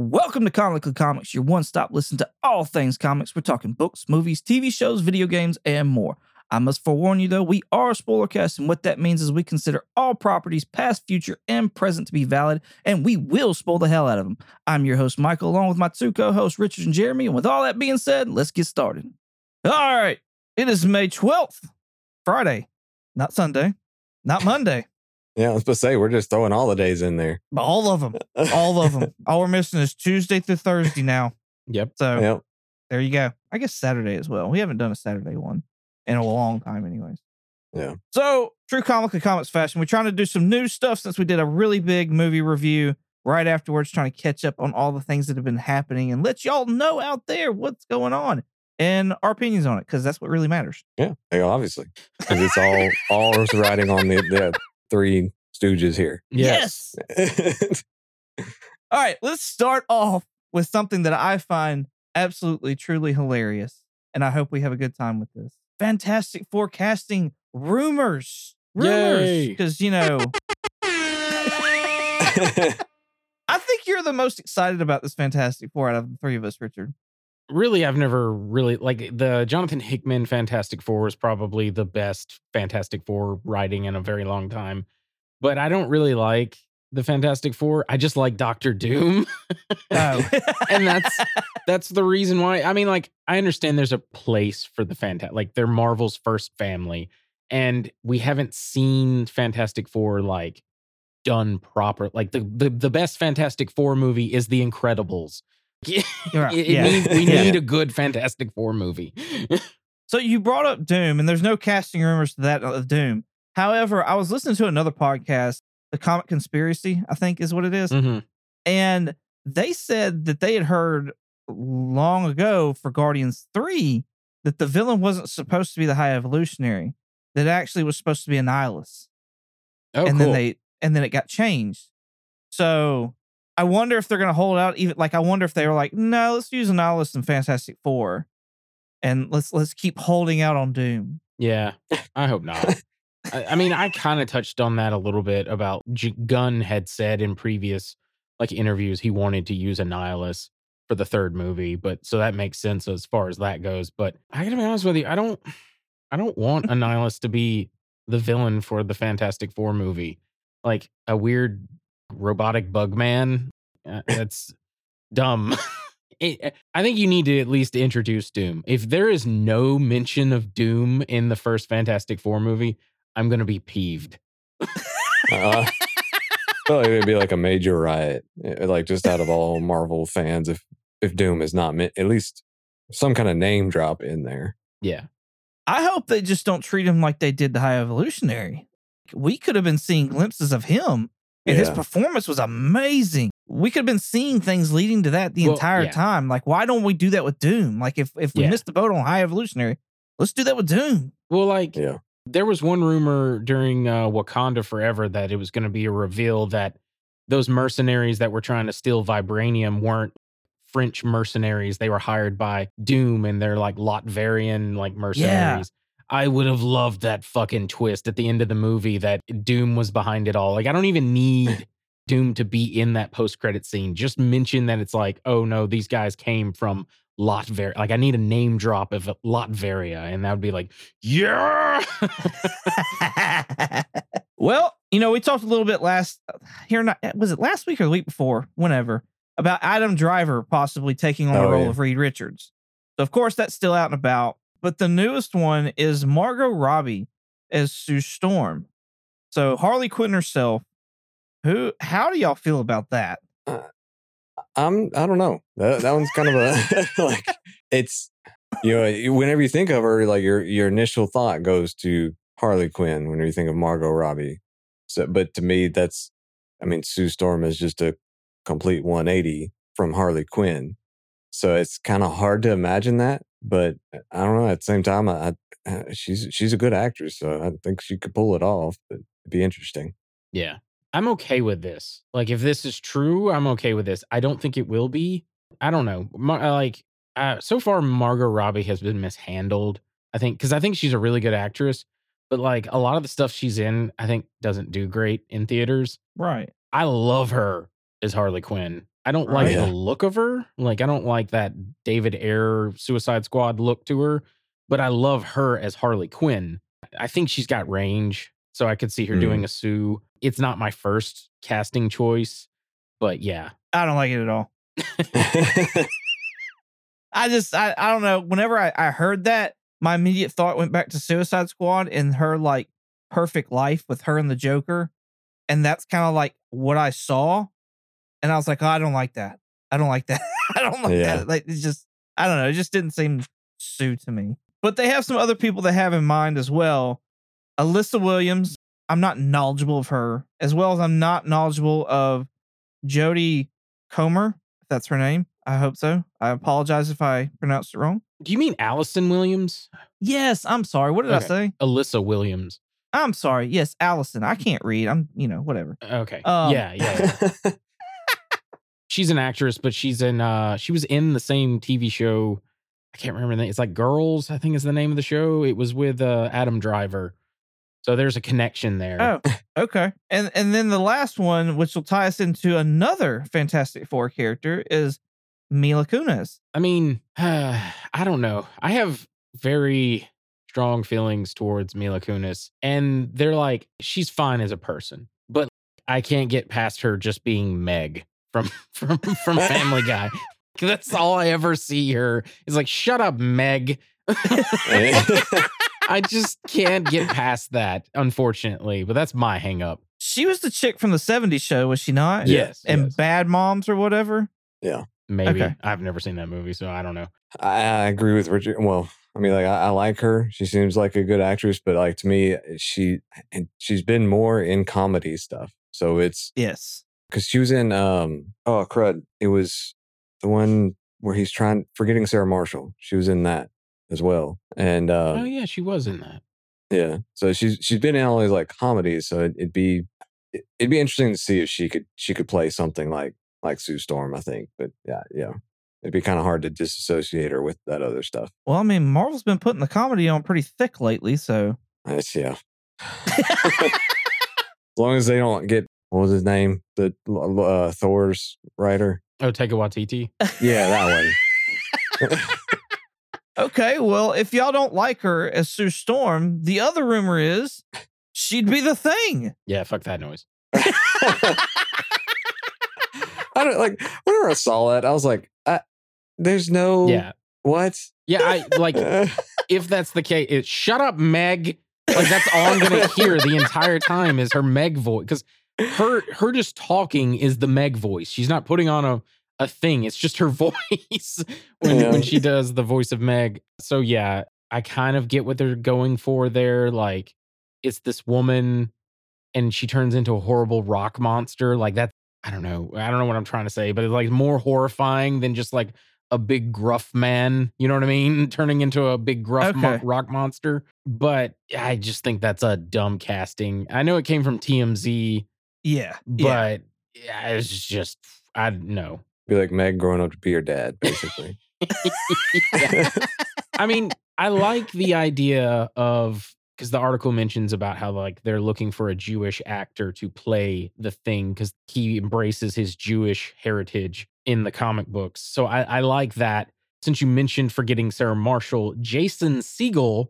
Welcome to Comically Comics, your one stop listen to all things comics. We're talking books, movies, TV shows, video games, and more. I must forewarn you though, we are spoilercast, and what that means is we consider all properties, past, future, and present, to be valid, and we will spoil the hell out of them. I'm your host, Michael, along with my two co hosts, Richard and Jeremy. And with all that being said, let's get started. All right, it is May 12th, Friday, not Sunday, not Monday, Yeah, I was supposed to say we're just throwing all the days in there. but all of them, all of them. all we're missing is Tuesday through Thursday now. Yep. So Yep. there you go. I guess Saturday as well. We haven't done a Saturday one in a long time, anyways. Yeah. So, true comic and comics fashion. We're trying to do some new stuff since we did a really big movie review right afterwards, trying to catch up on all the things that have been happening and let y'all know out there what's going on and our opinions on it, because that's what really matters. Yeah, obviously, obviously, 'Cause it's all all riding on the, the three stooges here. Yes. All right, let's start off with something that I find absolutely truly hilarious. And I hope we have a good time with this. Fantastic Four casting rumors. Rumors. Because, you know, I think you're the most excited about this Fantastic Four out of the three of us, Richard. Really, I've never really like the Jonathan Hickman Fantastic Four is probably the best Fantastic Four writing in a very long time. But I don't really like the Fantastic Four. I just like Doctor Doom. Oh. and that's that's the reason why. I mean, like, I understand there's a place for the Fantastic, like they're Marvel's first family, and we haven't seen Fantastic Four like done proper. Like the the, the best Fantastic Four movie is The Incredibles. You're. It- it Yeah. need- we Yeah. need a good Fantastic Four movie. So you brought up Doom, and there's no casting rumors to that of Doom. However, I was listening to another podcast, The Comic Conspiracy, I think is what it is. Mhm. And they said that they had heard long ago for Guardians 3 that the villain wasn't supposed to be the High Evolutionary, that it actually was supposed to be Annihilus. Oh, and cool. then they and then it got changed. So I wonder if they're gonna hold out even like I wonder if they were like, no, let's use Annihilus in Fantastic Four. And let's let's keep holding out on Doom. yeah, I hope not. I, I mean, I kind of touched on that a little bit about J- Gunn had said in previous like interviews he wanted to use Annihilus for the third movie, but so that makes sense as far as that goes. But I gotta be honest with you, I don't, I don't want Annihilus to be the villain for the Fantastic Four movie, like a weird robotic bug man. Uh, That's dumb. It, I think you need to at least introduce Doom. If there is no mention of Doom in the first Fantastic Four movie, I'm gonna be peeved. uh, I feel like it'd be like a major riot, eh, like just out of all Marvel fans, if if Doom is not meant, at least some kind of name drop in there. Yeah. I hope they just don't treat him like they did the High Evolutionary. We could have been seeing glimpses of him, and his performance was amazing. We could have been seeing things leading to that the Well, entire yeah. time. Like, why don't we do that with Doom? Like, if if we Yeah. missed the boat on High Evolutionary, let's do that with Doom. Well, like Yeah. there was one rumor during uh, Wakanda Forever that it was going to be a reveal that those mercenaries that were trying to steal vibranium weren't French mercenaries. They were hired by Doom and they're like Latverian like mercenaries. I would have loved that fucking twist at the end of the movie that Doom was behind it all. Like I don't even need Doom to be in that post credit scene. Just mention that it's like, oh no, these guys came from Latveria. Like I need a name drop of Latveria, and that would be like, yeah. well, you know, we talked a little bit last uh, here. Not eh, was it last week or the week before? Whenever about Adam Driver possibly taking on the Oh, role yeah. of Reed Richards. So of course that's still out and about. But the newest one is Margot Robbie as Sue Storm. So Harley Quinn herself. Who? How do y'all feel about that? Uh, I'm I don't know. That that one's kind of a like it's you know whenever you think of her, like your your initial thought goes to Harley Quinn whenever you think of Margot Robbie. So, but to me, that's I mean Sue Storm is just a complete 180 from Harley Quinn. So it's kind of hard to imagine that, but I don't know. At the same time, I, I uh, she's she's a good actress, so I think she could pull it off. But it'd be interesting. Yeah. I'm okay with this. Like, if this is true, I'm okay with this. I don't think it will be. I don't know. Mar- uh, like, uh, so far, Margot Robbie has been mishandled. I think because I think she's a really good actress, but like a lot of the stuff she's in, I think doesn't do great in theaters. Right. I love her as Harley Quinn. I don't like Right. the look of her. Like I don't like that David Ayer Suicide Squad look to her, but I love her as Harley Quinn. I think she's got range, so I could see her Mm. doing a Sue. It's not my first casting choice, but yeah. I don't like it at all. I just I, I don't know. Whenever I, I heard that, my immediate thought went back to Suicide Squad and her like perfect life with her and the Joker. And that's kind of like what I saw. And I was like, oh, I don't like that. I don't like that. I don't like Yeah. that. Like it's just I don't know. It just didn't seem Sue to me. But they have some other people they have in mind as well. Alyssa Williams. I'm not knowledgeable of her, as well as I'm not knowledgeable of Jodie Comer, if that's her name. I hope so. I apologize if I pronounced it wrong. Do you mean Allison Williams? Yes, I'm sorry. What did Okay. I say? Alyssa Williams. I'm sorry. Yes, Allison. I can't read. I'm, you know, whatever. Okay. Um, yeah, yeah, yeah. she's an actress, but she's in uh she was in the same TV show. I can't remember the name. It's like Girls, I think is the name of the show. It was with uh Adam Driver. So there's a connection there. Oh, okay. And and then the last one, which will tie us into another Fantastic Four character, is Mila Kunis. I mean, uh, I don't know. I have very strong feelings towards Mila Kunis, and they're like, she's fine as a person, but I can't get past her just being Meg from from from Family Guy. That's all I ever see her. Is like, shut up, Meg. I just can't get past that, unfortunately. But that's my hang up. She was the chick from the 70s show, was she not? Yes. And yes. Bad Moms or whatever. Yeah. Maybe. okay. I've never seen that movie, so I don't know. I, I agree with Richard. Well, I mean, like I, I like her. She seems like a good actress, but like to me, she and she's been more in comedy stuff. So it's Yes. Because she was in um oh crud, it was the one where he's trying forgetting Sarah Marshall. She was in that as well, and uh, oh yeah, she was in that. yeah. So she's she's been in all these like comedies. So it, it'd be it- it'd be interesting to see if she could she could play something like like Sue Storm. I think, but yeah, yeah. It'd be kind of hard to disassociate her with that other stuff. Well, I mean, Marvel's been putting the comedy on pretty thick lately, so That's yeah. as long as they don't get what was his name, the uh, Thor's writer. Oh, Taika Waititi. Yeah, that one. Okay, well, if y'all don't like her as Sue Storm, the other rumor is she'd be the thing. Yeah, fuck that noise. I don't like whenever I saw that, I was like, I, "There's no Yeah, what." yeah. I like if that's the case. It, shut up, Meg. Like that's all I'm gonna hear the entire time is her Meg voice because her her just talking is the Meg voice. She's not putting on a a thing. It's just her voice when Yeah. when she does the voice of Meg. So yeah, I kind of get what they're going for there. Like it's this woman and she turns into a horrible rock monster. Like that. I don't know. I don't know what I'm trying to say, but it's like more horrifying than just like a big gruff man. You know what I mean? Turning into a big gruff mo- rock monster. But I just think that's a dumb casting. I know it came from TMZ, Yeah. yeah. but yeah, it's just I know. Be like Meg growing up to be your dad, basically. I mean, I like the idea of because the article mentions about how like they're looking for a Jewish actor to play the thing because he embraces his Jewish heritage in the comic books. So I, I like that. Since you mentioned forgetting Sarah Marshall, Jason Segel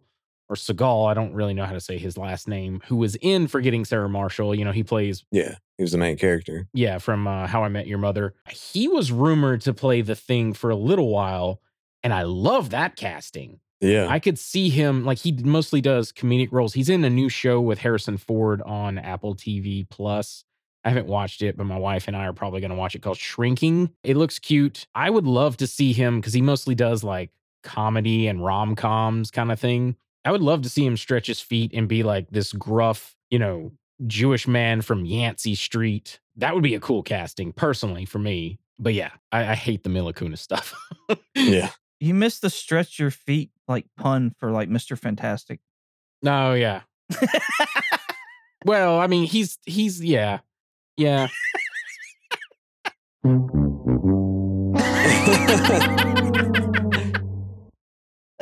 or Seagal, I don't really know how to say his last name, who was in Forgetting Sarah Marshall. You know, he plays yeah, he was the main character. yeah, from uh, How I Met Your Mother. He was rumored to play the thing for a little while, and I love that casting. Yeah, I could see him like he mostly does comedic roles. He's in a new show with Harrison Ford on Apple TV Plus. I haven't watched it, but my wife and I are probably going to watch it called Shrinking. It looks cute. I would love to see him because he mostly does like comedy and rom coms kind of thing. I would love to see him stretch his feet and be like this gruff, you know, Jewish man from Yancey Street. That would be a cool casting, personally, for me. But yeah, I, I hate the Mila Kunis stuff. yeah. You missed the stretch your feet like pun for like Mr. Fantastic. No, yeah. well, I mean, he's he's yeah, yeah.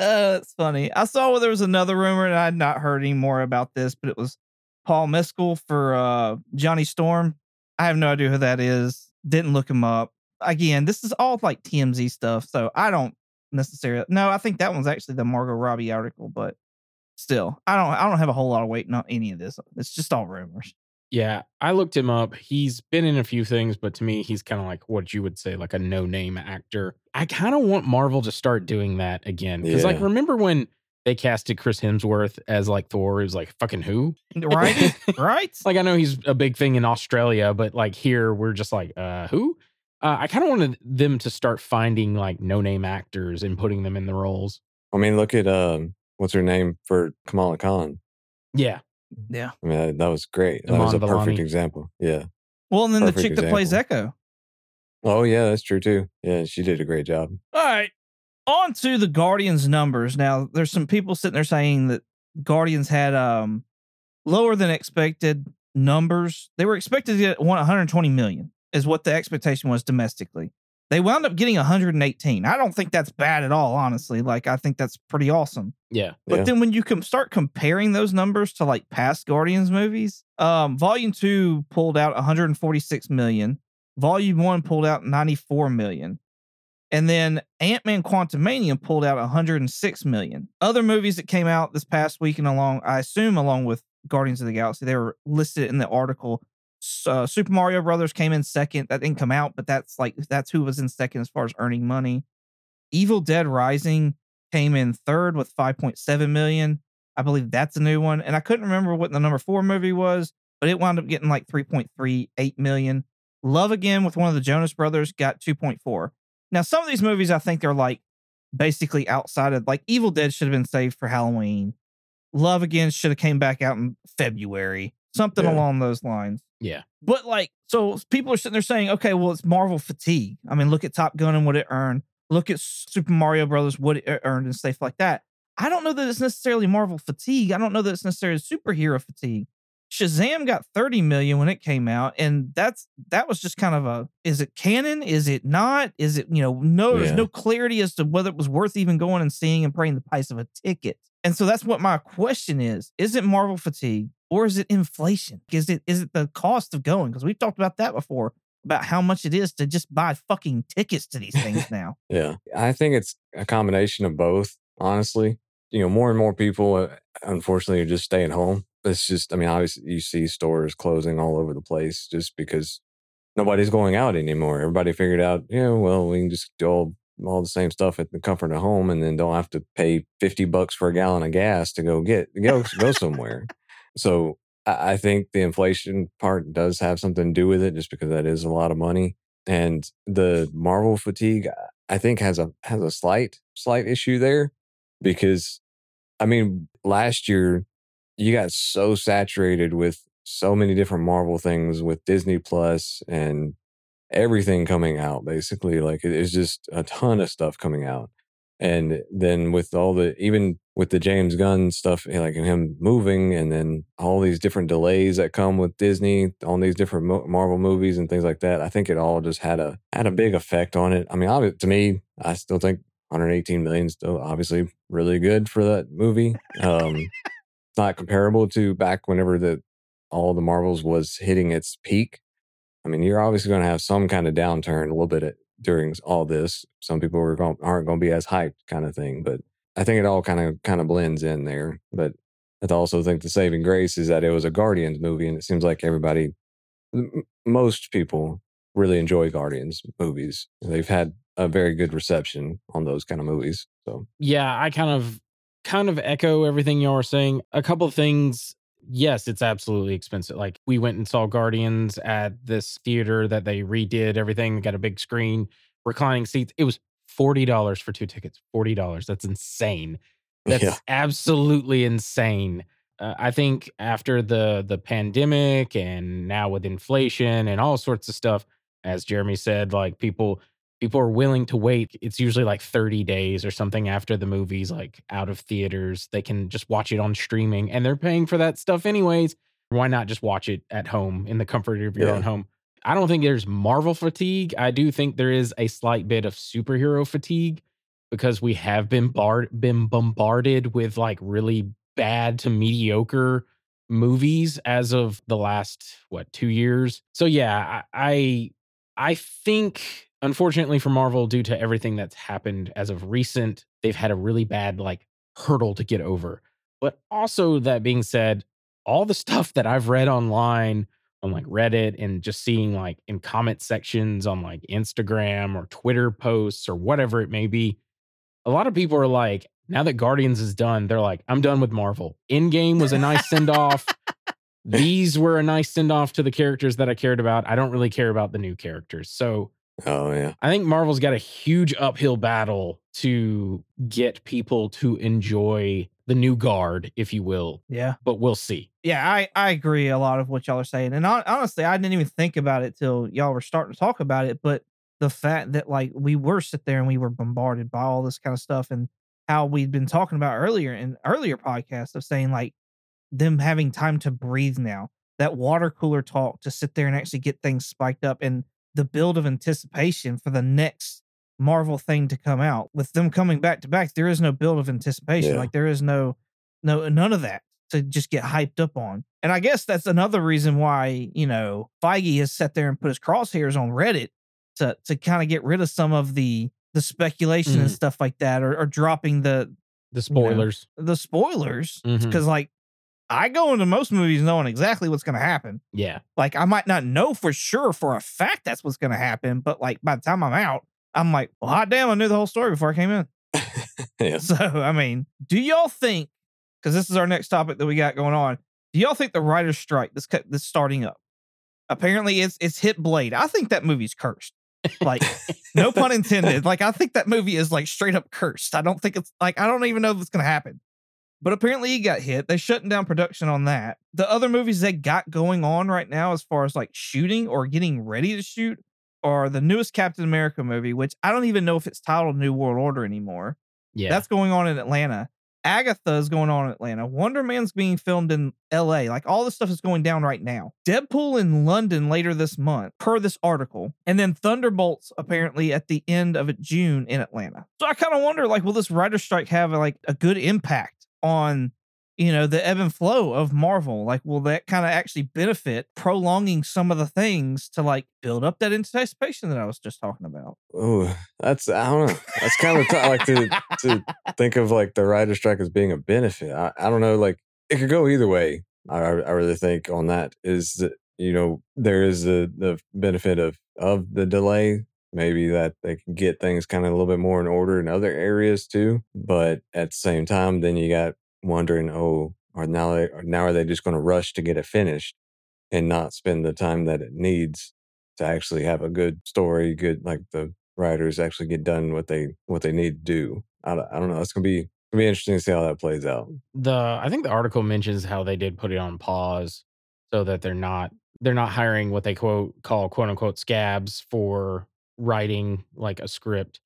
Uh, that's funny. I saw there was another rumor, and I had not heard any more about this, but it was Paul Mescal for uh, Johnny Storm. I have no idea who that is. Didn't look him up. again, this is all like TMZ stuff, so I don't necessarily. No, I think that one's actually the Margot Robbie article, but still, I don't. I don't have a whole lot of weight on any of this. It's just all rumors. Yeah, I looked him up. He's been in a few things, but to me, he's kind of like what you would say, like a no name actor. I kind of want Marvel to start doing that again. Because, like, remember when they casted Chris Hemsworth as like Thor? It was like, fucking who? Right? right? Like, I know he's a big thing in Australia, but like here, we're just like, uh, who? Uh, I kind of wanted them to start finding like no name actors and putting them in the roles. I mean, look at um, what's her name for Kamala Khan. Yeah. Yeah. I mean, that, that was great. That was a Iman perfect example. Yeah. Well, and then the Perfect chick that plays Echo. Oh yeah, that's true too. Yeah, she did a great job. All right. On to the Guardians numbers. Now, there's some people sitting there saying that Guardians had um lower than expected numbers. They were expected to get 120 million, is what the expectation was domestically. They wound up getting 118. I don't think that's bad at all, honestly. Like, I think that's pretty awesome. Yeah. But Yeah. then when you can start comparing those numbers to like past Guardians movies, um, Volume Two pulled out 146 million, Volume One pulled out 94 million, and then Ant Man Quantumania pulled out 106 million. Other movies that came out this past week and along, I assume along with Guardians of the Galaxy, they were listed in the article. Uh, Super Mario Brothers came in second. That didn't come out, but that's like that's who was in second as far as earning money. Evil Dead Rising came in third with 5.7 million. I believe that's a new one. And I couldn't remember what the number four movie was, but it wound up getting like 3.38 million. Love Again with one of the Jonas Brothers got 2.4. Now, some of these movies I think are like basically outside of like Evil Dead should have been saved for Halloween. Love Again should have came back out in February. Something Yeah. along those lines. Yeah. But like, so people are sitting there saying, okay, well, it's Marvel fatigue. I mean, look at Top Gun and what it earned. Look at Super Mario Brothers, what it earned and stuff like that. I don't know that it's necessarily Marvel fatigue. I don't know that it's necessarily superhero fatigue. Shazam got 30 million when it came out, and that's that was just kind of a is it canon? Is it not? Is it, you know, no, there's no clarity as to whether it was worth even going and seeing and paying the price of a ticket. And so that's what my question is. Is it Marvel fatigue or is it inflation? Is it is it the cost of going? Because we've talked about that before, about how much it is to just buy fucking tickets to these things now. Yeah, I think it's a combination of both. Honestly, you know, more and more people, uh, unfortunately, are just staying home. It's just, I mean, obviously, you see stores closing all over the place just because nobody's going out anymore. Everybody figured out, yeah, well, we can just do all all the same stuff at the comfort of home, and then don't have to pay fifty bucks for a gallon of gas to go get go go somewhere. So I, think the inflation part does have something to do with it, just because that is a lot of money. And the Marvel fatigue, I think, has a has a slight slight issue there, because I mean, last year you got so saturated with so many different Marvel things with Disney Plus and everything coming out. Basically, like it- it's just a ton of stuff coming out. And then with all the even with the James Gunn stuff, eh, like him moving, and then all these different delays that come with Disney, on these different Marvel movies and things like that, I think it all just had a had a big effect on it. I mean, to me, I still think 118 million is still obviously really good for that movie. Um, it's not comparable to back whenever the all the Marvels was hitting its peak. I mean, you're obviously going to have some kind of downturn a little bit at, during all this. Some people are going, aren't going to be as hyped, kind of thing. But I think it all kind of kind of blends in there. But I also think the saving grace is that it was a Guardians movie, and it seems like everybody, m- most people, really enjoy Guardians movies. They've had a very good reception on those kind of movies. So yeah i kind of kind of echo everything y'all are saying a couple of things yes it's absolutely expensive like we went and saw guardians at this theater that they redid everything got a big screen reclining seats it was $40 for two tickets $40 that's insane that's yeah, absolutely insane uh, i think after the the pandemic and now with inflation and all sorts of stuff as jeremy said like people people are willing to wait it's usually like 30 days or something after the movie's like out of theaters they can just watch it on streaming and they're paying for that stuff anyways. Why not just watch it at home in the comfort of your Yeah. own home? I don't think there's marvel fatigue. I do think there is a slight bit of superhero fatigue because we have been bar- been bombarded with like really bad to mediocre movies as of the last what two years? So yeah i i, I think unfortunately for Marvel, due to everything that's happened as of recent, they've had a really bad like hurdle to get over. But also, that being said, all the stuff that I've read online on like Reddit and just seeing like in comment sections on like Instagram or Twitter posts or whatever it may be, a lot of people are like, now that Guardians is done, they're like, I'm done with Marvel. Endgame was a nice send off. These were a nice send off to the characters that I cared about. I don't really care about the new characters. So Oh yeah. I think Marvel's got a huge uphill battle to get people to enjoy the new guard, if you will. Yeah. But we'll see. Yeah, I, I agree a lot of what y'all are saying. And hon- honestly, I didn't even think about it till y'all were starting to talk about it. But the fact that like we were sit there and we were bombarded by all this kind of stuff and how we'd been talking about earlier in earlier podcasts of saying like them having time to breathe now, that water cooler talk to sit there and actually get things spiked up and the build of anticipation for the next Marvel thing to come out. With them coming back to back, there is no build of anticipation. Yeah. Like there is no no none of that to just get hyped up on. And I guess that's another reason why, you know, Feige has sat there and put his crosshairs on Reddit to to kind of get rid of some of the the speculation and Mhm. stuff like that or, or dropping the The spoilers. the spoilers because like I go into most movies knowing exactly what's going to happen. Yeah. Like I might not know for sure for a fact that's what's going to happen, but like by the time I'm out, I'm like, well, hot damn, I knew the whole story before I came in. yeah. So I mean, do y'all think? Because this is our next topic that we got going on. Do y'all think the writer's strike cut- that's starting up? Apparently, it's it's hit Blade. I think that movie's cursed. Like, no pun intended. Like, I think that movie is like straight up cursed. I don't think it's like I don't even know if it's gonna happen. But apparently, he got hit. They're shutting down production on that. The other movies they got going on right now, as far as like shooting or getting ready to shoot, are the newest Captain America movie, which I don't even know if it's titled New World Order anymore. Yeah. That's going on in Atlanta. Agatha is going on in Atlanta. Wonder Man's being filmed in LA. Like all this stuff is going down right now. Deadpool in London later this month, per this article. And then Thunderbolts apparently at the end of June in Atlanta. So I kind of wonder, like, will this writer strike have like a good impact on you know the ebb and flow of Marvel? Like, will that kind of actually benefit prolonging some of the things to like build up that anticipation that I was just talking about? Oh, that's I don't know. That's kind of t- like to to think of like the writer strike as being a benefit. I, I don't know. Like it could go either way. I I really think on that is that you know there is the the benefit of of the delay. Maybe that they can get things kind of a little bit more in order in other areas too. But at the same time, then you got wondering, oh, are now they are now are they just going to rush to get it finished and not spend the time that it needs to actually have a good story, good like the writers actually get done what they what they need to do. I, don't- I don't know. It's gonna be gonna be interesting to see how that plays out. the I think the article mentions how they did put it on pause so that they're not they're not hiring what they quote call quote unquote scabs for writing like a script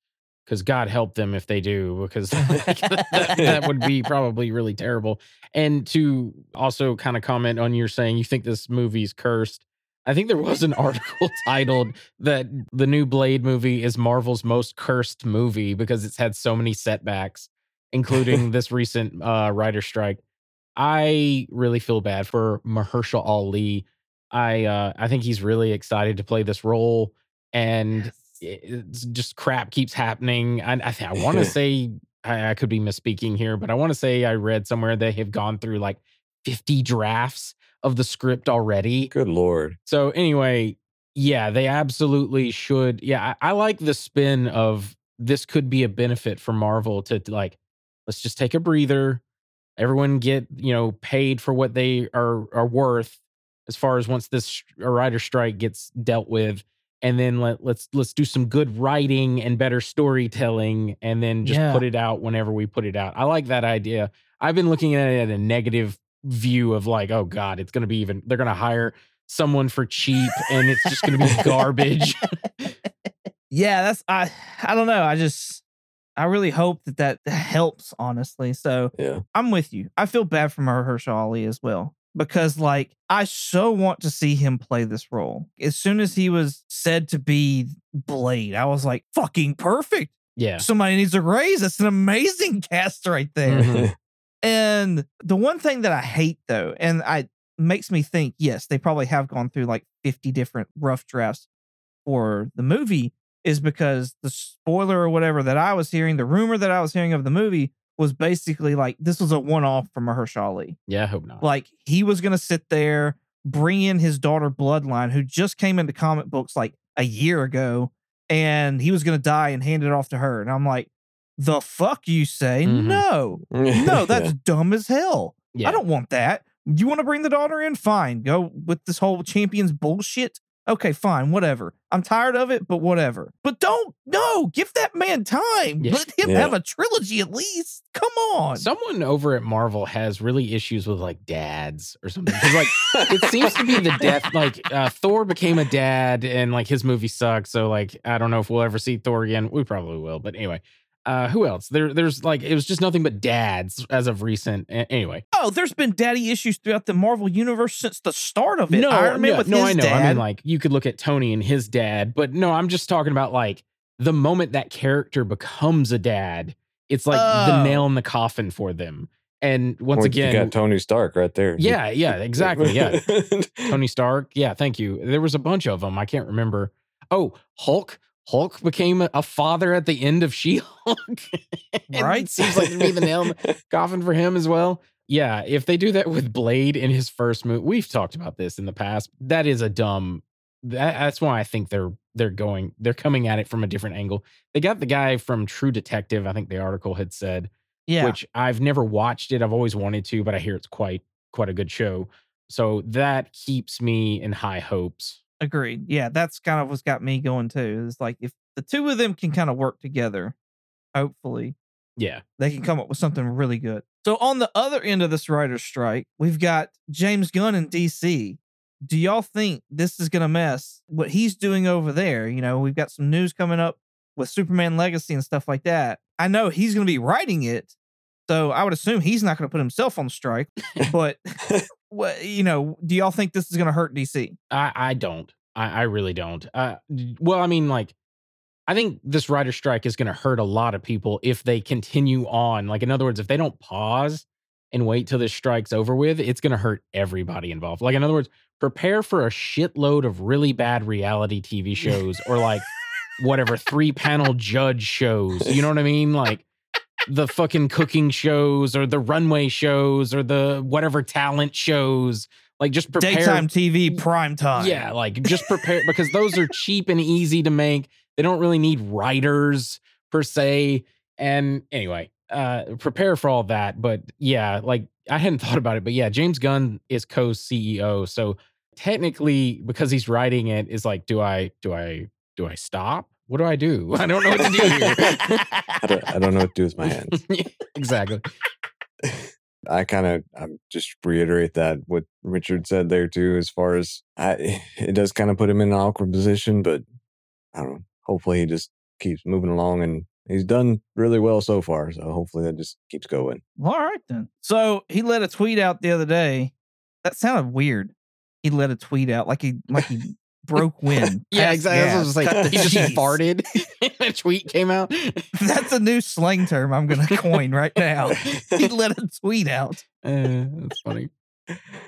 because God help them if they do because that, that would be probably really terrible. And to also kind of comment on your saying you think this movie's cursed. I think there was an article titled that the new Blade movie is Marvel's most cursed movie because it's had so many setbacks, including this recent uh, writer strike. I really feel bad for Mahershala Ali. I uh, I think he's really excited to play this role, and it- Eh, it's just crap keeps happening. I I, I want to say I, I could be misspeaking here, but I want to say I read somewhere they have gone through like 50 drafts of the script already. Good lord. So anyway, yeah, they absolutely should. Yeah, I, I like the spin of this could be a benefit for Marvel to, to, like, let's just take a breather. Everyone get you know paid for what they are are worth as far as once this a writer strike gets dealt with, and then let let's let's do some good writing and better storytelling, and then just Yeah. put it out whenever we put it out. I like that idea. I've been looking at it at a negative view of like, oh god, it's gonna be even. They're gonna hire someone for cheap, and it's just gonna be garbage. yeah, that's I I don't know. I just I really hope that that helps honestly. So Yeah. I'm with you. I feel bad for Mahershala Ali as well because like I so want to see him play this role. As soon as he was said to be Blade, I was like, fucking perfect. yeah, Somebody needs a raise. That's an amazing cast right there. Mhm. And the one thing that I hate though, and I makes me think, yes, they probably have gone through like 50 different rough drafts for the movie. is because the spoiler or whatever that I was hearing, the rumor that I was hearing of the movie was basically like this was a one off from Mahershala Ali. Yeah, I hope not. Like he was gonna sit there, bring in his daughter Bloodline, who just came into comic books like a year ago, and he was gonna die and hand it off to her. And I'm like, the fuck you say? Mhm. No, no, that's dumb as hell. yeah. I don't want that. You want to bring the daughter in? Fine. Go with this whole champions bullshit. Okay, fine, whatever. I'm tired of it, but whatever. But don't no, give that man time. Yeah. Let him Yeah. have a trilogy at least. Come on. Someone over at Marvel has really issues with like dads or something. 'Cause, like it seems to be the death. Like uh, Thor became a dad, and like his movie sucked. So like I don't know if we'll ever see Thor again. We probably will, but anyway. Uh, who else? There, there's like it was just nothing but dads as of recent. A- anyway, oh, there's been daddy issues throughout the Marvel universe since the start of it. no, Iron Man no, with no, his I know. dad. I mean, like you could look at Tony and his dad, but no, I'm just talking about like the moment that character becomes a dad. It's like the Oh. nail in the coffin for them. And once Well, again, you got Tony Stark right there. Yeah, yeah, exactly. Yeah. Tony Stark. Yeah, thank you. There was a bunch of them. I can't remember. Oh, Hulk. Hulk became a- father at the end of She-Hulk. Right? Seems like be the nail in coffin for him as well. Yeah, if they do that with Blade in his first movie, we've talked about this in the past. That is a dumb. That, that's why I think they're they're going they're coming at it from a different angle. They got the guy from True Detective. I think the article had said yeah. which I've never watched it. I've always wanted to, but I hear it's quite quite a good show. So that keeps me in high hopes. Agreed. Yeah, that's kind of what's got me going too. Is like if the two of them can kind of work together, hopefully Yeah. they can come up with something really good. So on the other end of this writer's strike, we've got James Gunn in DC. Do y'all think this is gonna mess what he's doing over there? You know, we've got some news coming up with Superman Legacy and stuff like that. I know he's gonna be writing it, so I would assume he's not gonna put himself on strike. But what you know, do y'all think this is gonna hurt DC? I I don't. I, I really don't. Uh, well, I mean, like, I think this writer strike is going to hurt a lot of people if they continue on. Like, in other words, if they don't pause and wait till this strike's over with, it's going to hurt everybody involved. Like, in other words, prepare for a shitload of really bad reality TV shows or like whatever three panel judge shows. You know what I mean? Like the fucking cooking shows or the runway shows or the whatever talent shows. Like just prepare Daytime TV, prime time. yeah, like just prepare because those are cheap and easy to make. They don't really need writers per se. And anyway, uh prepare for all that. But yeah, like I hadn't thought about it, but yeah, James Gunn is co-CEO. So technically, because he's writing it, is like, do I do I do I stop? What do I do? I don't know what to do here. I don't, I don't know what to do with my hands. Exactly. I kind of I'm just reiterate that what Richard said there too, as far as I, it does kind of put him in an awkward position, but I don't know. Hopefully he just keeps moving along and he's done really well so far. So hopefully that just keeps going. All right then. So he let a tweet out the other day. That sounded weird. He let a tweet out like he like he broke wind. Yeah, exactly. That's what I was like. He just farted. a tweet came out. That's a new slang term I'm gonna coin right now. He let a tweet out. Uh, that's funny.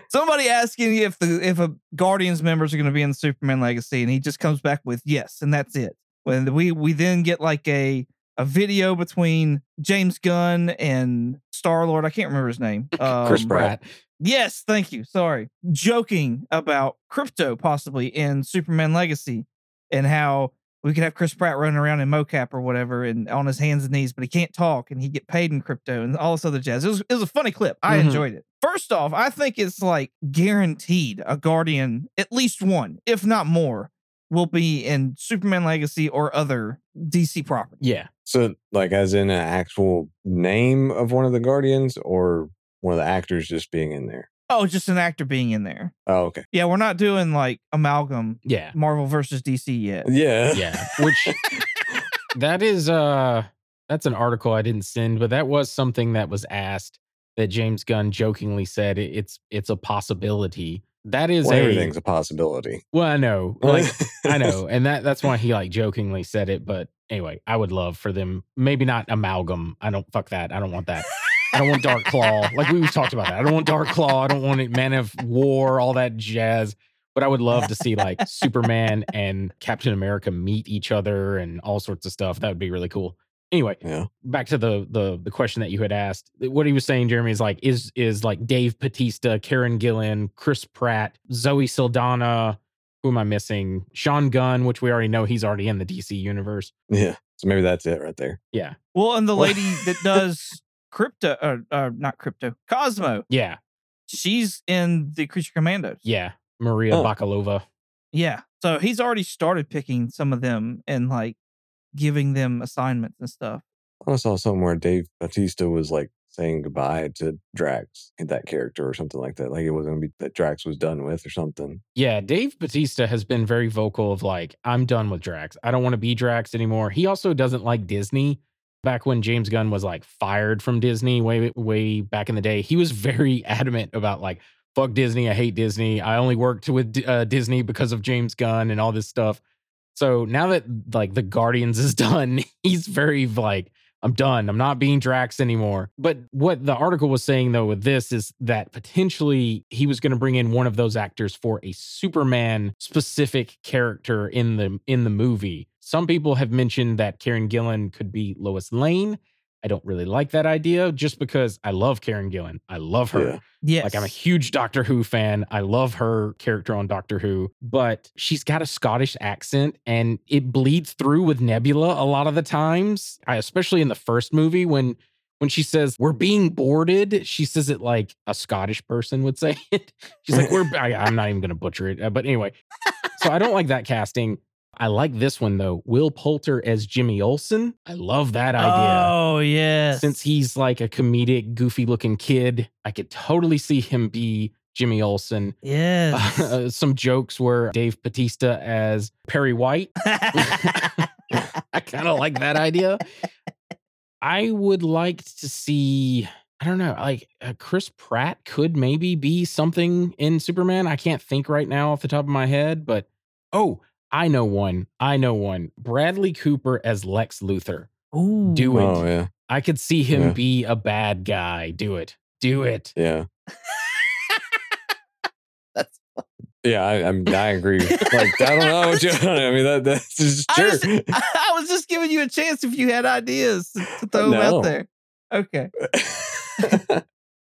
Somebody asking if the if a Guardians members are gonna be in the Superman Legacy, and he just comes back with yes, and that's it. When we we then get like a a video between James Gunn and Star Lord. I can't remember his name. Chris Um, Pratt. Yes, thank you. Sorry. Joking about crypto possibly in Superman Legacy and how we could have Chris Pratt running around in mocap or whatever and on his hands and knees, but he can't talk and he get paid in crypto and all this other jazz. It was, it was a funny clip. I Mhm. enjoyed it. First off, I think it's like guaranteed a Guardian, at least one, if not more, will be in Superman Legacy or other DC property. Yeah. So like as in an actual name of one of the Guardians or one of the actors just being in there. Oh, just an actor being in there. Oh, okay. Yeah, we're not doing like amalgam Yeah. Marvel versus DC yet. Yeah. Yeah. Which that is uh that's an article I didn't send, but that was something that was asked that James Gunn jokingly said it's it's a possibility. That is Well, a everything's a possibility. well, I know. Like I know, and that that's why he like jokingly said it. But anyway, I would love for them. Maybe not amalgam. I don't fuck that. I don't want that. I don't want Dark Claw. Like we talked about that. I don't want Dark Claw. I don't want it. Man of War. All that jazz. But I would love to see like Superman and Captain America meet each other and all sorts of stuff. That would be really cool. Anyway, Yeah. back to the the the question that you had asked. What he was saying, Jeremy, is like is is like Dave Bautista, Karen Gillan, Chris Pratt, Zoe Saldana. Who am I missing? Sean Gunn, which we already know he's already in the DC universe. Yeah. So maybe that's it right there. Yeah, Well, and the lady that does crypto, or, uh, not crypto, Cosmo, yeah, she's in the Creature Commandos. yeah. Maria Oh. Bakalova. Yeah. So he's already started picking some of them and like giving them assignments and stuff. I saw somewhere Dave Bautista was like saying goodbye to Drax in that character or something like that. Like it wasn't gonna be that Drax was done with or something. Yeah, Dave Bautista has been very vocal of like, I'm done with Drax. I don't want to be Drax anymore. He also doesn't like Disney. Back when James Gunn was like fired from Disney way way back in the day, he was very adamant about like, fuck Disney. I hate Disney. I only worked with uh, Disney because of James Gunn and all this stuff. So now that like the Guardians is done, he's very like, I'm done. I'm not being Drax anymore. But what the article was saying though with this is that potentially he was going to bring in one of those actors for a Superman specific character in the in the movie. Some people have mentioned that Karen Gillan could be Lois Lane. I don't really like that idea just because I love Karen Gillan. I love her. Yeah. Yes. Like I'm a huge Doctor Who fan. I love her character on Doctor Who, but she's got a Scottish accent and it bleeds through with Nebula a lot of the times. I, especially in the first movie when when she says we're being boarded, she says it like a Scottish person would say it. She's like we're I, I'm not even going to butcher it, uh, but anyway. So I don't like that casting. I like this one though. Will Poulter as Jimmy Olsen. I love that idea Oh, yes. since he's like a comedic, goofy looking kid, I could totally see him be Jimmy Olsen. Yes. Some jokes were Dave Bautista as Perry White. I kind of like that idea. I would like to see, I don't know, like uh, Chris Pratt could maybe be something in Superman. I can't think right now off the top of my head, but oh, I know one. I know one. Bradley Cooper as Lex Luthor. Ooh. Do it. Oh yeah. I could see him Yeah. be a bad guy. Do it. Do it. Yeah. That's Yeah, I, I'm. I agree. Like I don't know. John. I mean, that that's just I, true. just, I was just giving you a chance if you had ideas to, to uh, throw them No. out there. Okay.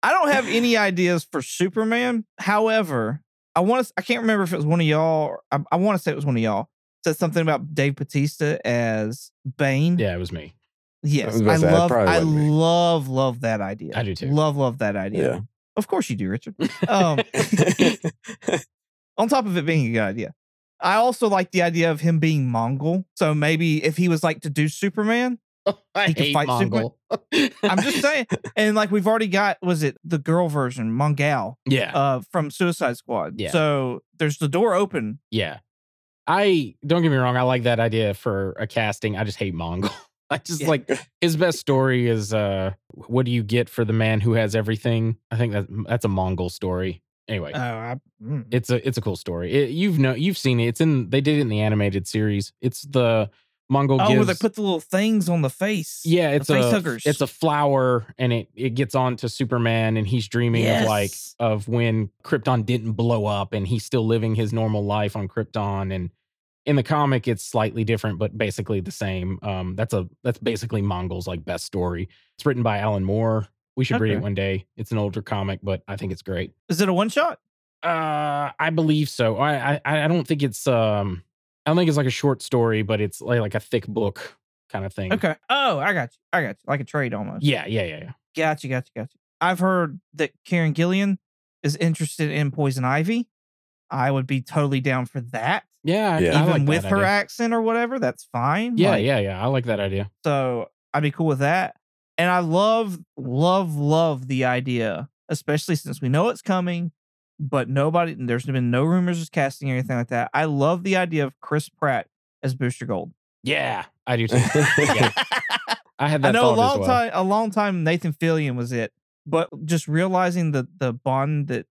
I don't have any ideas for Superman. However, I want to. I can't remember if it was one of y'all. I, I want to say it was one of y'all. Said something about Dave Bautista as Bane. Yeah, it was me. Yes, was I, say, love. I love, love that idea. I do too. Love, love that idea. yeah. Of course you do, Richard. Um, on top of it being a good idea, I also like the idea of him being Mongul. So maybe if he was like to do Superman, I He hate fight Mongul. I'm just saying. and like we've already got, was it the girl version, Mongal, yeah, uh, from Suicide Squad? Yeah. So there's the door open. yeah. I don't get me wrong. I like that idea for a casting. I just hate Mongul. I just Yeah. like his best story is uh, what do you get for the man who has everything? I think that that's a Mongul story. Anyway, Oh, I, mm. it's a it's a cool story. It, you've know you've seen it. It's in they did it in the animated series. It's the Mongul oh, gives where they put the little things on the face. Yeah, it's face a huggers. it's a flower, and it it gets on to Superman, and he's dreaming of like of when Krypton didn't blow up, and he's still living his normal life on Krypton. And in the comic, it's slightly different, but basically the same. Um, that's a that's basically Mongul's like best story. It's written by Alan Moore. We should read it one day. It's an older comic, but I think it's great. Is it a one shot? Uh, I believe so. I I I don't think it's um I don't think it's like a short story, but it's like like a thick book kind of thing. Okay. Oh, I got you. I got you. Like a trade almost. Yeah, yeah, yeah, yeah. Gotcha, gotcha, gotcha. I've heard that Karen Gillan is interested in Poison Ivy. I would be totally down for that. Yeah, I- Yeah. I Even like with her idea. accent or whatever, that's fine. Yeah, Like, yeah, yeah. I like that idea. So I'd be cool with that. And I love, love, love the idea, especially since we know it's coming, but nobody, there's been no rumors of casting or anything like that. I love the idea of Chris Pratt as Booster Gold. Yeah, I do too. yeah, I had that I know a thought long as well. time, a long time Nathan Fillion was it, but just realizing the the bond that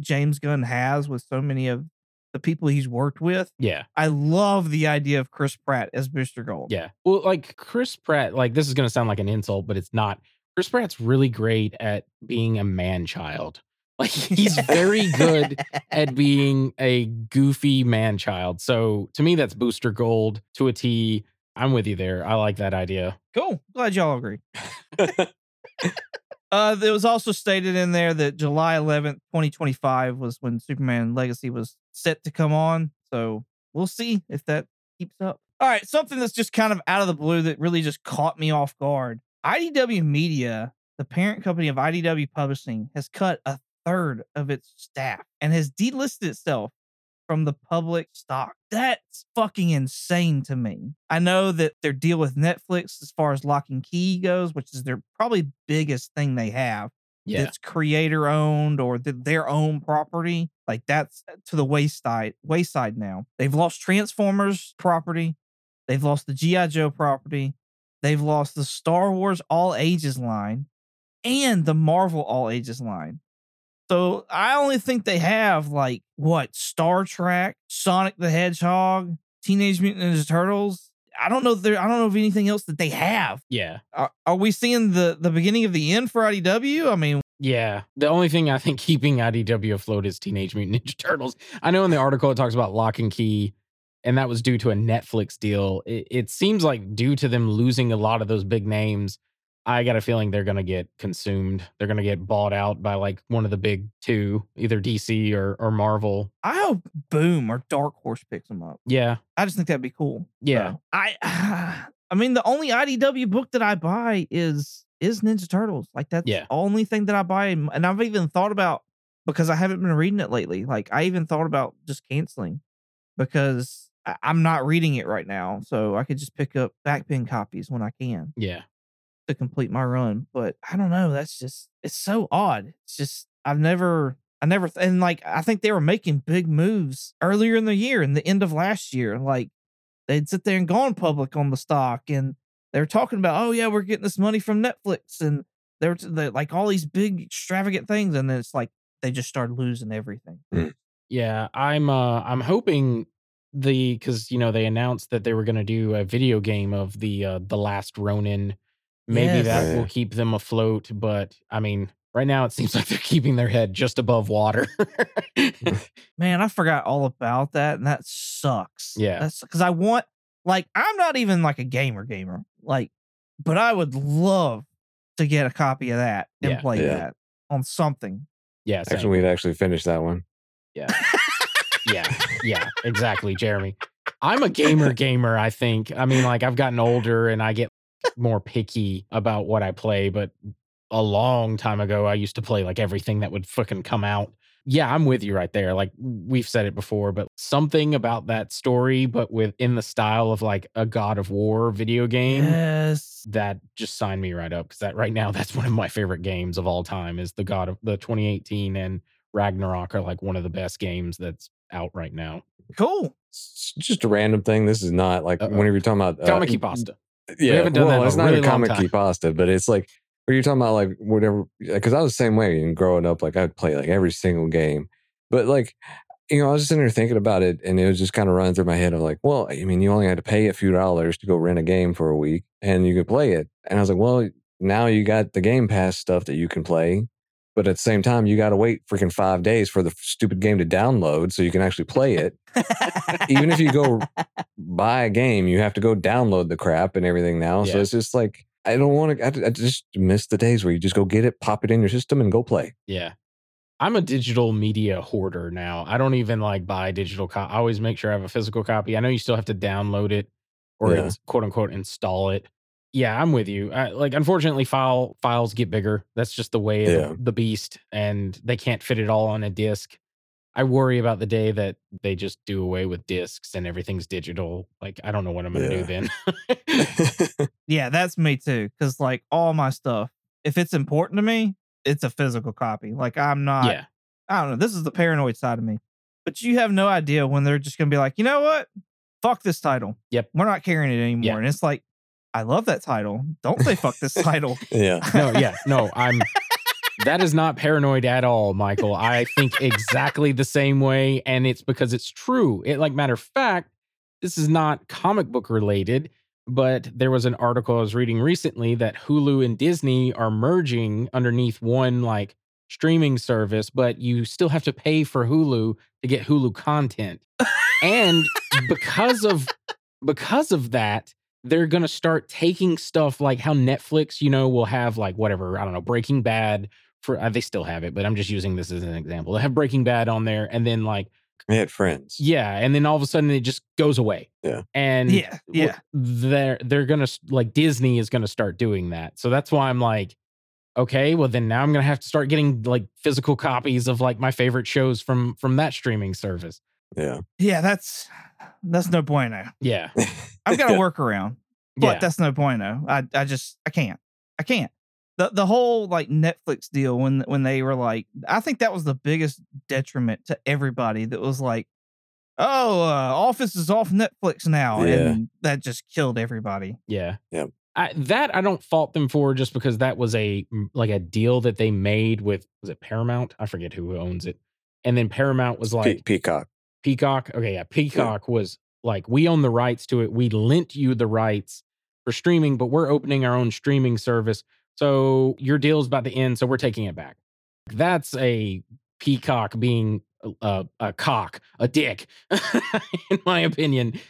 James Gunn has with so many of the people he's worked with, Yeah, I love the idea of Chris Pratt as Booster Gold. yeah. Well, like Chris Pratt, like this is gonna sound like an insult, but it's not. Chris Pratt's really great at being a man child. Like he's very good at being a goofy man child. So to me, that's booster gold to a T. I'm with you there. I like that idea. Cool. Glad y'all agree. Uh, there was also stated in there that July 11th, 2025 was when Superman Legacy was set to come on. So we'll see if that keeps up. All right, something that's just kind of out of the blue that really just caught me off guard. IDW Media, the parent company of IDW Publishing, has cut a third of its staff and has delisted itself from the public stock. That's fucking insane to me. I know that their deal with Netflix as far as Locke and Key goes, which is their probably biggest thing they have. Yeah. It's creator owned or th- their own property. Like that's to the wayside wayside now. They've lost Transformers property. They've lost the G.I. Joe property. They've lost the Star Wars All Ages line and the Marvel All Ages line. So I only think they have like what Star Trek, Sonic the Hedgehog, Teenage Mutant Ninja Turtles. I don't know. There, I don't know of anything else that they have. Yeah. Are, are we seeing the the beginning of the end for IDW? I mean, Yeah. The only thing I think keeping IDW afloat is Teenage Mutant Ninja Turtles. I know in the article it talks about Locke and Key, and that was due to a Netflix deal. It, it seems like due to them losing a lot of those big names, I got a feeling they're going to get consumed. They're going to get bought out by like one of the big two, either DC or, or Marvel. I hope Boom or Dark Horse picks them up. Yeah. I just think that'd be cool. Yeah. So, I I mean the only IDW book that I buy is is Ninja Turtles. Like that's Yeah. the only thing that I buy and I've even thought about because I haven't been reading it lately. Like I even thought about just canceling because I, I'm not reading it right now. So I could just pick up backpin copies when I can Yeah. To complete my run. But I don't know. That's just it's so odd. It's just I've never I never and like I think they were making big moves earlier in the year and the end of last year. Like they'd sit there and gone public on the stock and they were talking about, oh yeah, we're getting this money from Netflix and they were t- they, like all these big extravagant things, and then it's like they just started losing everything. Yeah, I'm uh I'm hoping the cuz you know they announced that they were going to do a video game of the uh the last Ronin. Maybe Yes. that Yeah. will keep them afloat, but I mean, right now it seems like they're keeping their head just above water. Man, I forgot all about that, and that sucks. Yeah. that's because I want like I'm not even like a gamer gamer, like, but I would love to get a copy of that and Yeah. play Yeah. that on something. yeah, same. Actually, we'd actually finish that one. yeah. Yeah, yeah, exactly, Jeremy. I'm a gamer gamer, I think. I mean, like I've gotten older and I get more picky about what I play, but a long time ago I used to play like everything that would fucking come out. Yeah, I'm with you right there. Like we've said it before, but something about that story, but within the style of like a God of War video game, Yes. that just signed me right up because that right now that's one of my favorite games of all time is the God of the 2018 and Ragnarok are like one of the best games that's out right now. Cool. It's just a random thing. This is not like Uh-oh. whenever you're talking about uh, Comic pasta. Yeah, haven't done well, in it's not really a comic pasta, but it's like where you're talking about like whatever. Because I was the same way. And growing up, like I'd play like every single game, but like you know, I was just sitting there thinking about it, and it was just kind of running through my head. of like, well, I mean, you only had to pay a few dollars to go rent a game for a week, and you could play it. And I was like, well, now you got the Game Pass stuff that you can play. But at the same time, you got to wait freaking five days for the stupid game to download so you can actually play it. Even if you go buy a game, you have to go download the crap and everything now. So it's just like I don't want to. I, I just miss the days where you just go get it, pop it in your system, and go play. Yeah. I'm a digital media hoarder now. I don't even like buy digital co- I always make sure I have a physical copy. I know you still have to download it or Yeah. quote unquote install it. Yeah, I'm with you. I, like unfortunately file files get bigger. That's just the way Yeah. the, the beast and they can't fit it all on a disc. I worry about the day that they just do away with discs and everything's digital. Like I don't know what I'm going to Yeah. do then. yeah, that's me too. Because like all my stuff, if it's important to me, it's a physical copy. Like I'm not. yeah. I don't know. This is the paranoid side of me. But you have no idea when they're just gonna be like, you know what? Fuck this title. Yep. We're not carrying it anymore. Yeah. And it's like, I love that title. Don't say fuck this title. yeah, no, yeah, no, I'm. That is not paranoid at all, Michael. I think exactly the same way, and it's because it's true. It, like, matter of fact, this is not comic book related, but there was an article I was reading recently that Hulu and Disney are merging underneath one like streaming service, but you still have to pay for Hulu to get Hulu content. and because of because of that, they're going to start taking stuff like how Netflix, you know, will have like whatever, I don't know, Breaking Bad for uh, they still have it, but I'm just using this as an example. They have Breaking Bad on there and then like They had friends. yeah, and then all of a sudden it just goes away. Yeah. And Yeah, yeah. they're they're gonna like Disney is gonna start doing that. So that's why I'm like, okay, well then now I'm gonna have to start getting like physical copies of like my favorite shows from from that streaming service. Yeah. Yeah, that's that's no bueno. Yeah, I've got a workaround, but yeah, that's no bueno. I I just I can't. I can't. The the whole like Netflix deal when when they were like I think that was the biggest detriment to everybody that was like, oh, uh, Office is off Netflix now, Yeah. and that just killed everybody. yeah. Yep. I, that I don't fault them for just because that was a like a deal that they made with was it Paramount? I forget who owns it. And then Paramount was like, Pe- Peacock. Peacock. Okay, yeah. Peacock was like, we own the rights to it. We lent you the rights for streaming, but we're opening our own streaming service. So your deal's about to end. So we're taking it back. That's a Peacock being a, a cock, a dick, in my opinion.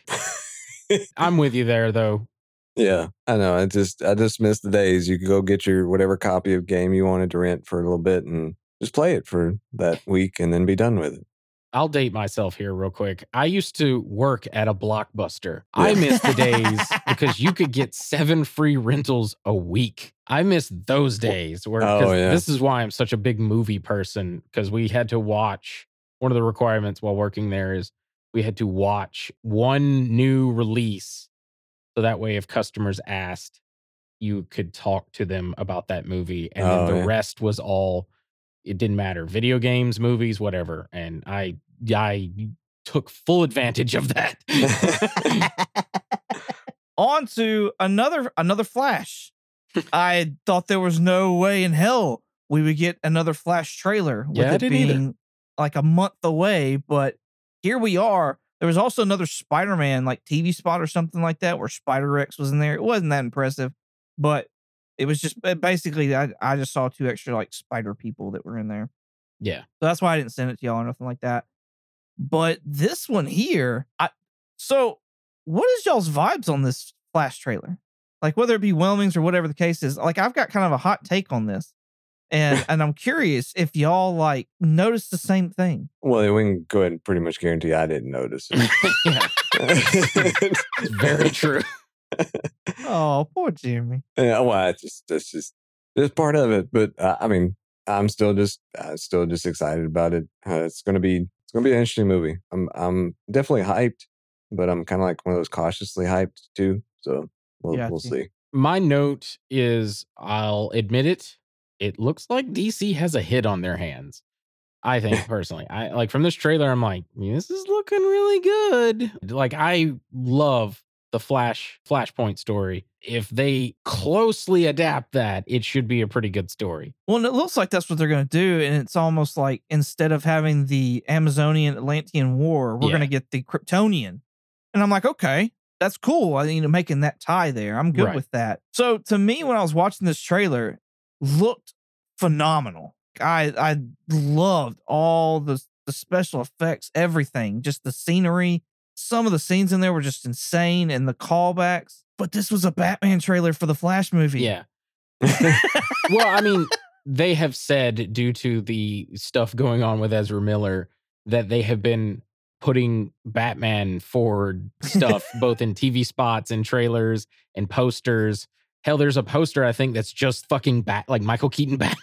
I'm with you there, though. Yeah, I know. I just I just miss the days you could go get your whatever copy of game you wanted to rent for a little bit and just play it for that week and then be done with it. I'll date myself here real quick. I used to work at a blockbuster. I miss the days because you could get seven free rentals a week. I miss those days where Oh, yeah. this is why I'm such a big movie person because we had to watch one of the requirements while working there is we had to watch one new release. So that way, if customers asked, you could talk to them about that movie. And Oh, then the yeah. rest was all it didn't matter video games movies whatever and i i took full advantage of that On to another another Flash. I thought there was no way in hell we would get another Flash trailer with Yeah, it didn't either. being like a month away, but here we are. There was also another Spider-Man like TV spot or something like that where Spider X was in there. It wasn't that impressive, but it was just basically I, I just saw two extra like spider people that were in there. yeah So that's why I didn't send it to y'all or nothing like that. But this one here, I so what is y'all's vibes on this Flash trailer? Like whether it be Whelmings or whatever the case is, like I've got kind of a hot take on this. And and I'm curious if y'all like noticed the same thing. Well, we can go ahead and pretty much guarantee I didn't notice yeah it. it's very true Oh, poor Jimmy. yeah, well, it's just that's just it's part of it. But uh, I mean, I'm still just uh, still just excited about it. Uh, it's gonna be it's gonna be an interesting movie. I'm I'm definitely hyped, but I'm kind of like one of those cautiously hyped too. So we'll Got we'll see. my note is i'll admit it it looks like dc has a hit on their hands i think personally i like from this trailer i'm like this is looking really good like i love the flash flashpoint story if they closely adapt that it should be a pretty good story Well, and it looks like that's what they're going to do, and it's almost like instead of having the Amazonian Atlantean War, we're Yeah. going to get the Kryptonian. And I'm like, okay, that's cool. I mean, making that tie there, I'm good Right. with that. So to me, when I was watching this trailer, looked phenomenal. I I loved all the the special effects, everything, just the scenery. Some of the scenes in there were just insane, and the callbacks. But this was a Batman trailer for the Flash movie. yeah well i mean they have said due to the stuff going on with ezra miller that they have been putting batman forward stuff both in tv spots and trailers and posters hell there's a poster i think that's just fucking bat like michael keaton batman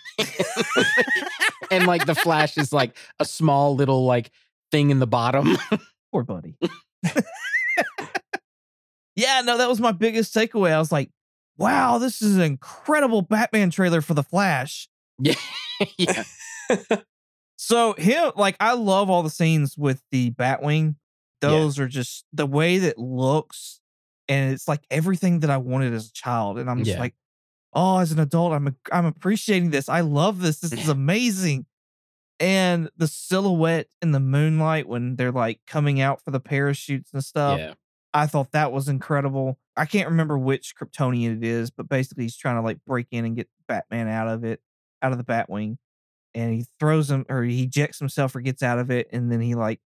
and like the flash is like a small little like thing in the bottom Poor buddy. yeah, no, that was my biggest takeaway. I was like, wow, this is an incredible Batman trailer for The Flash. yeah yeah So, him, like, I love all the scenes with the Batwing. Yeah. Those are just the way that looks, and it's like everything that I wanted as a child. And I'm just Yeah. like, oh, as an adult, I'm I'm appreciating this. I love this. This is amazing. And the silhouette in the moonlight when they're like coming out for the parachutes and stuff. yeah I thought that was incredible. I can't remember which Kryptonian it is, but basically he's trying to like break in and get Batman out of it, out of the Batwing. and he throws him or he ejects himself or gets out of it, and then he like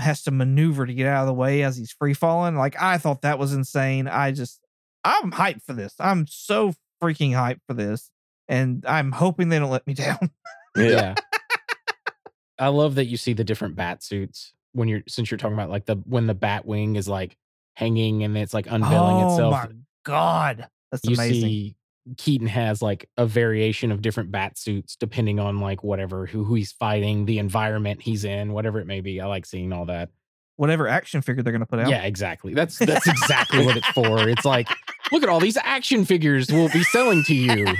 has to maneuver to get out of the way as he's free falling. Like I thought that was insane. I just I'm hyped for this. I'm so freaking hyped for this, and I'm hoping they don't let me down. Yeah. I love that you see the different bat suits when you're since you're talking about like the when the bat wing is like hanging and it's like unveiling oh itself. Oh my god, that's you amazing. see Keaton has like a variation of different bat suits depending on like whatever who, who he's fighting, the environment he's in, whatever it may be. I like seeing all that. Whatever action figure they're gonna put out. Yeah, exactly. That's that's exactly what it's for. It's like, look at all these action figures we'll be selling to you.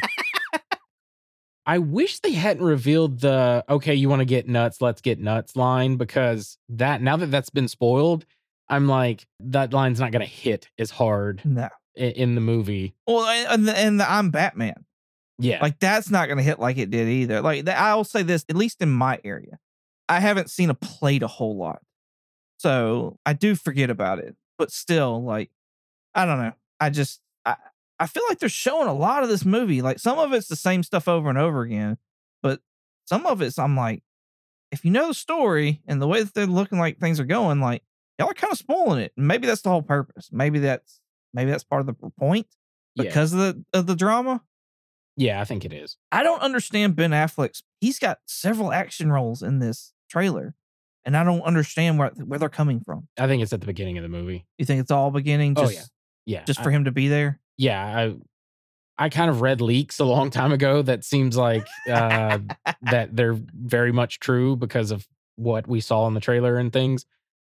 I wish they hadn't revealed the okay, you want to get nuts, let's get nuts line because that now that that's been spoiled, I'm like that line's not going to hit as hard No. i- in the movie. Well, and and the, and the I'm Batman. Yeah. Like that's not gonna hit like it did either. Like that, I'll say this, at least in my area, I haven't seen a plate a whole lot, so I do forget about it. But still, like I don't know. I just I I feel like they're showing a lot of this movie. Like some of it's the same stuff over and over again, but some of it's I'm like, if you know the story and the way that they're looking like things are going, like y'all are kind of spoiling it. And maybe that's the whole purpose. Maybe that's maybe that's part of the point yeah. because of the of the drama. yeah, I think it is. I don't understand Ben Affleck's. He's got several action roles in this trailer, and I don't understand where where they're coming from. I think it's at the beginning of the movie. You think it's all beginning Oh, just yeah. Yeah. just I- for him to be there? Yeah, I I kind of read leaks a long time ago that seems like uh that they're very much true because of what we saw in the trailer and things.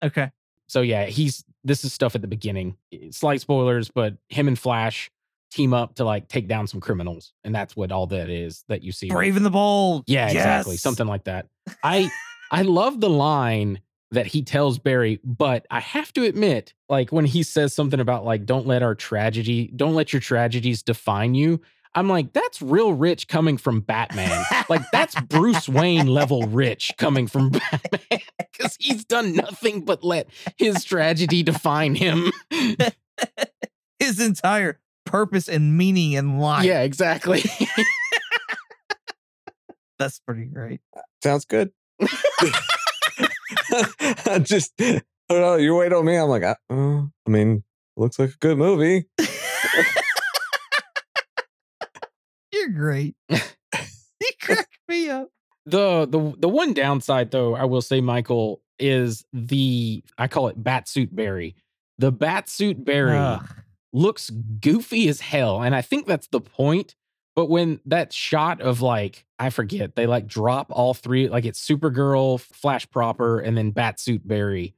Okay, So yeah, he's this is stuff at the beginning. Slight spoilers, but him and Flash team up to like take down some criminals, and that's what all that is that you see. Brave and the Bold. Yeah, exactly. Something like that. I I love the line that he tells Barry, but I have to admit, like when he says something about like don't let our tragedy, don't let your tragedies define you. I'm like, that's real rich coming from Batman. like that's Bruce Wayne level rich coming from Batman because he's done nothing but let his tragedy define him. His entire purpose and meaning in life. yeah, exactly. that's pretty great. Sounds good. I just, I don't know. You wait on me. I'm like, I, uh, I mean, looks like a good movie. You're great. you crack me up. the the the one downside though i will say michael is the i call it batsuit barry the batsuit barry Ugh. looks goofy as hell and i think that's the point but when that shot of like i forget they like drop all three like it's supergirl flash proper and then batsuit barry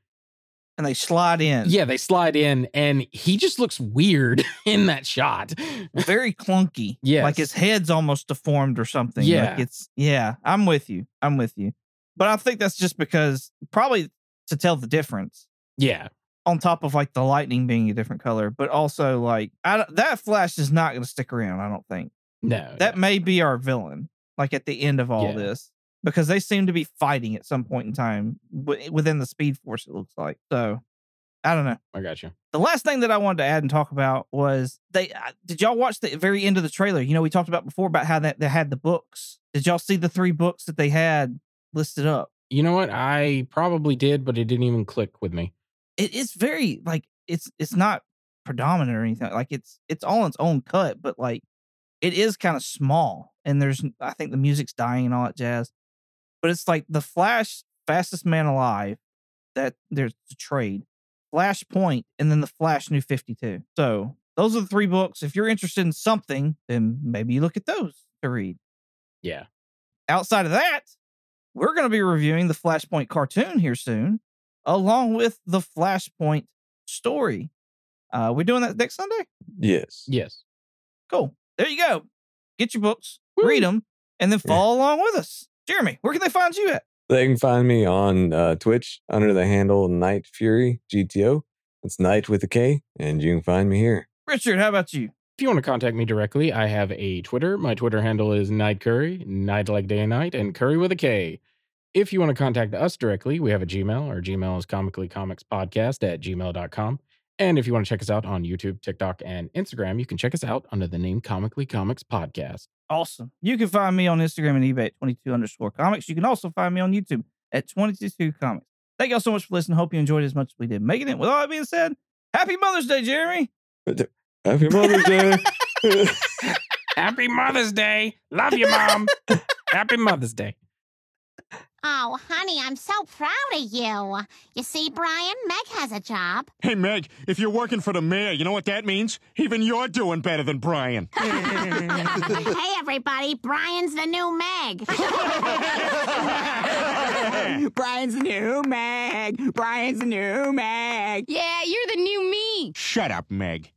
and they slide in. yeah they slide in and he just looks weird in that shot very clunky. Yeah. Like his head's almost deformed or something. Yeah. Like it's yeah, I'm with you. I'm with you. But I think that's just because probably to tell the difference yeah on top of like the lightning being a different color, but also like I that flash is not going to stick around, I don't think. No That may be our villain like at the end of all Yeah. this because they seem to be fighting at some point in time w- within the speed force it looks like. So I don't know. i got you The last thing that I wanted to add and talk about was they uh, did y'all watch the very end of the trailer? You know, we talked about before about how that they had the books. Did y'all see the three books that they had listed up? you know what i probably did but it didn't even click with me It is very like it's it's not predominant or anything. Like it's it's all its own cut, but like it is kind of small. And there's I think the music's dying and all that jazz. But it's like the Flash fastest man alive. That there's the trade. Flashpoint, and then the Flash New 52. So those are the three books. If you're interested in something, then maybe you look at those to read. yeah Outside of that, we're going to be reviewing the Flashpoint cartoon here soon, along with the Flashpoint story. Uh, we're doing that next Sunday. Yes. yes Cool. There you go. Get your books, read them, and then Yeah. follow along with us. Jeremy, where can they find you at? They can find me on uh, Twitch under the handle Knight Fury GTO. It's Night with a K, and you can find me here. Richard, how about you? If you want to contact me directly, I have a Twitter. My Twitter handle is Night Kurry, night like day and night, and curry with a K. If you want to contact us directly, we have a Gmail. Our Gmail is comically comics podcast at gmail.com. And if you want to check us out on YouTube, TikTok, and Instagram, you can check us out under the name Comically Comics Podcast. Awesome. You can find me on Instagram and eBay at 22 underscore comics. You can also find me on YouTube at 22 comics. Thank y'all so much for listening. Hope you enjoyed it as much as we did making it. With all that being said, happy Mother's Day, Jeremy. Happy Mother's Day. Happy Mother's Day. Love you, Mom. Happy Mother's Day. Oh, honey, I'm so proud of you. You see, Brian, Meg has a job. Hey, Meg, if you're working for the mayor, you know what that means? Even you're doing better than Brian. hey, everybody, Brian's the new Meg. Brian's the new Meg. Brian's the new Meg. Yeah, you're the new me. Shut up, Meg.